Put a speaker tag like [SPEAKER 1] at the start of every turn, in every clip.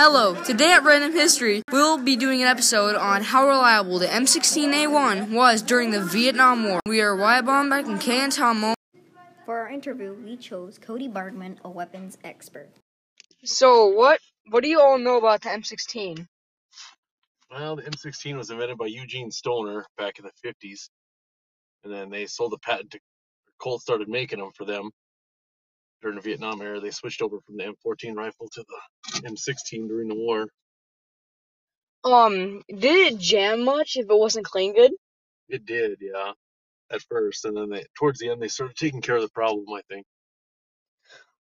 [SPEAKER 1] Hello, today at Random History, we'll be doing an episode on how reliable the M16A1 was during the Vietnam War. We are Wyatt Bombeck and Kay and Tom
[SPEAKER 2] For our interview, we chose Cody Bargman, a weapons expert.
[SPEAKER 1] So, what what do you all know about the M16?
[SPEAKER 3] Well, the M16 was invented by Eugene Stoner back in the 50s, and then they sold the patent to Colt started making them for them during the Vietnam era. They switched over from the M14 rifle to the M16 during the war.
[SPEAKER 1] Um, did it jam much if it wasn't clean good?
[SPEAKER 3] It did, yeah, at first, and then they towards the end they started taking care of the problem. I think.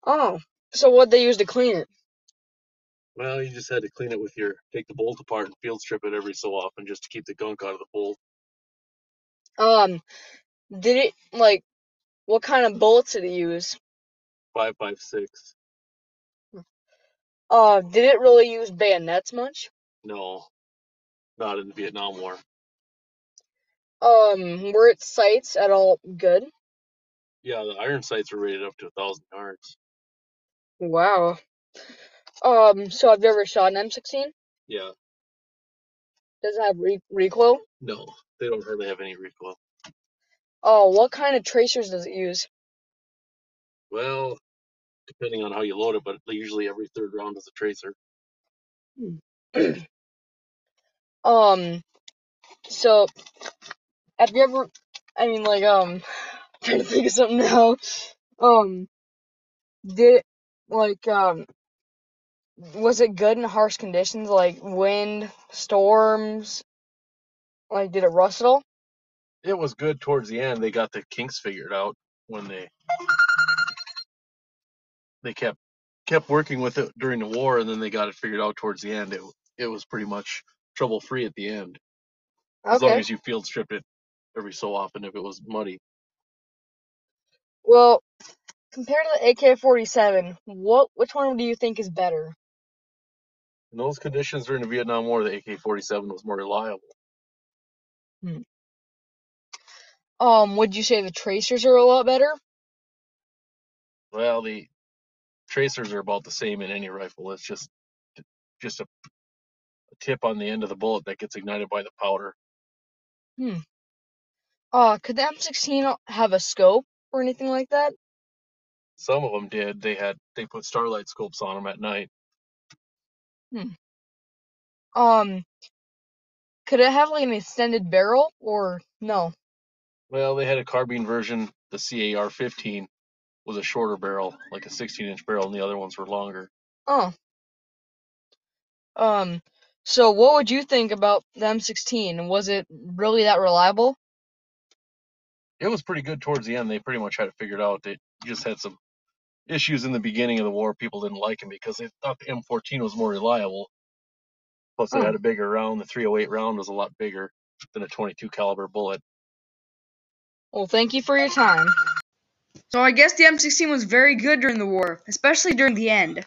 [SPEAKER 1] Oh, so what they use to clean it?
[SPEAKER 3] Well, you just had to clean it with your take the bolt apart and field strip it every so often just to keep the gunk out of the bolt.
[SPEAKER 1] Um, did it like what kind of bullets did it use?
[SPEAKER 3] Five five six.
[SPEAKER 1] Uh, did it really use bayonets much?
[SPEAKER 3] No, not in the Vietnam War.
[SPEAKER 1] Um, were its sights at all good?
[SPEAKER 3] Yeah, the iron sights were rated up to a thousand yards.
[SPEAKER 1] Wow. Um, so have you ever shot an M16?
[SPEAKER 3] Yeah,
[SPEAKER 1] Does it have re- recoil?
[SPEAKER 3] no, they don't hardly have any recoil.
[SPEAKER 1] Oh, what kind of tracers does it use?
[SPEAKER 3] Well, depending on how you load it, but usually every third round is a tracer.
[SPEAKER 1] Um, so have you ever? I mean, like, um, trying to think of something now. Um, did like um, was it good in harsh conditions like wind, storms? Like, did it rust at all?
[SPEAKER 3] It was good towards the end. They got the kinks figured out when they they kept kept working with it during the war, and then they got it figured out towards the end. It it was pretty much trouble free at the end, as long as you field stripped it every so often if it was muddy.
[SPEAKER 1] Well, compared to the AK-47, what which one do you think is better?
[SPEAKER 3] In those conditions during the Vietnam War, the AK-47 was more reliable.
[SPEAKER 1] Um, would you say the tracers are a lot better?
[SPEAKER 3] Well, the tracers are about the same in any rifle. It's just just a, a tip on the end of the bullet that gets ignited by the powder. Hmm.
[SPEAKER 1] Uh, could the M16 have a scope or anything like that?
[SPEAKER 3] Some of them did. They had they put starlight scopes on them at night. Hmm.
[SPEAKER 1] Um, could it have like an extended barrel or no?
[SPEAKER 3] Well, they had a carbine version. The CAR-15 was a shorter barrel, like a 16-inch barrel, and the other ones were longer.
[SPEAKER 1] Oh. Um, so what would you think about the M16? Was it really that reliable?
[SPEAKER 3] It was pretty good towards the end. They pretty much had it figured out. They just had some issues in the beginning of the war. People didn't like them because they thought the M14 was more reliable. Plus, it
[SPEAKER 1] Oh.
[SPEAKER 3] had a bigger round. The 308 round was a lot bigger than a 22 caliber bullet.
[SPEAKER 1] Well, thank you for your time. So I guess the M16 was very good during the war, especially during the end.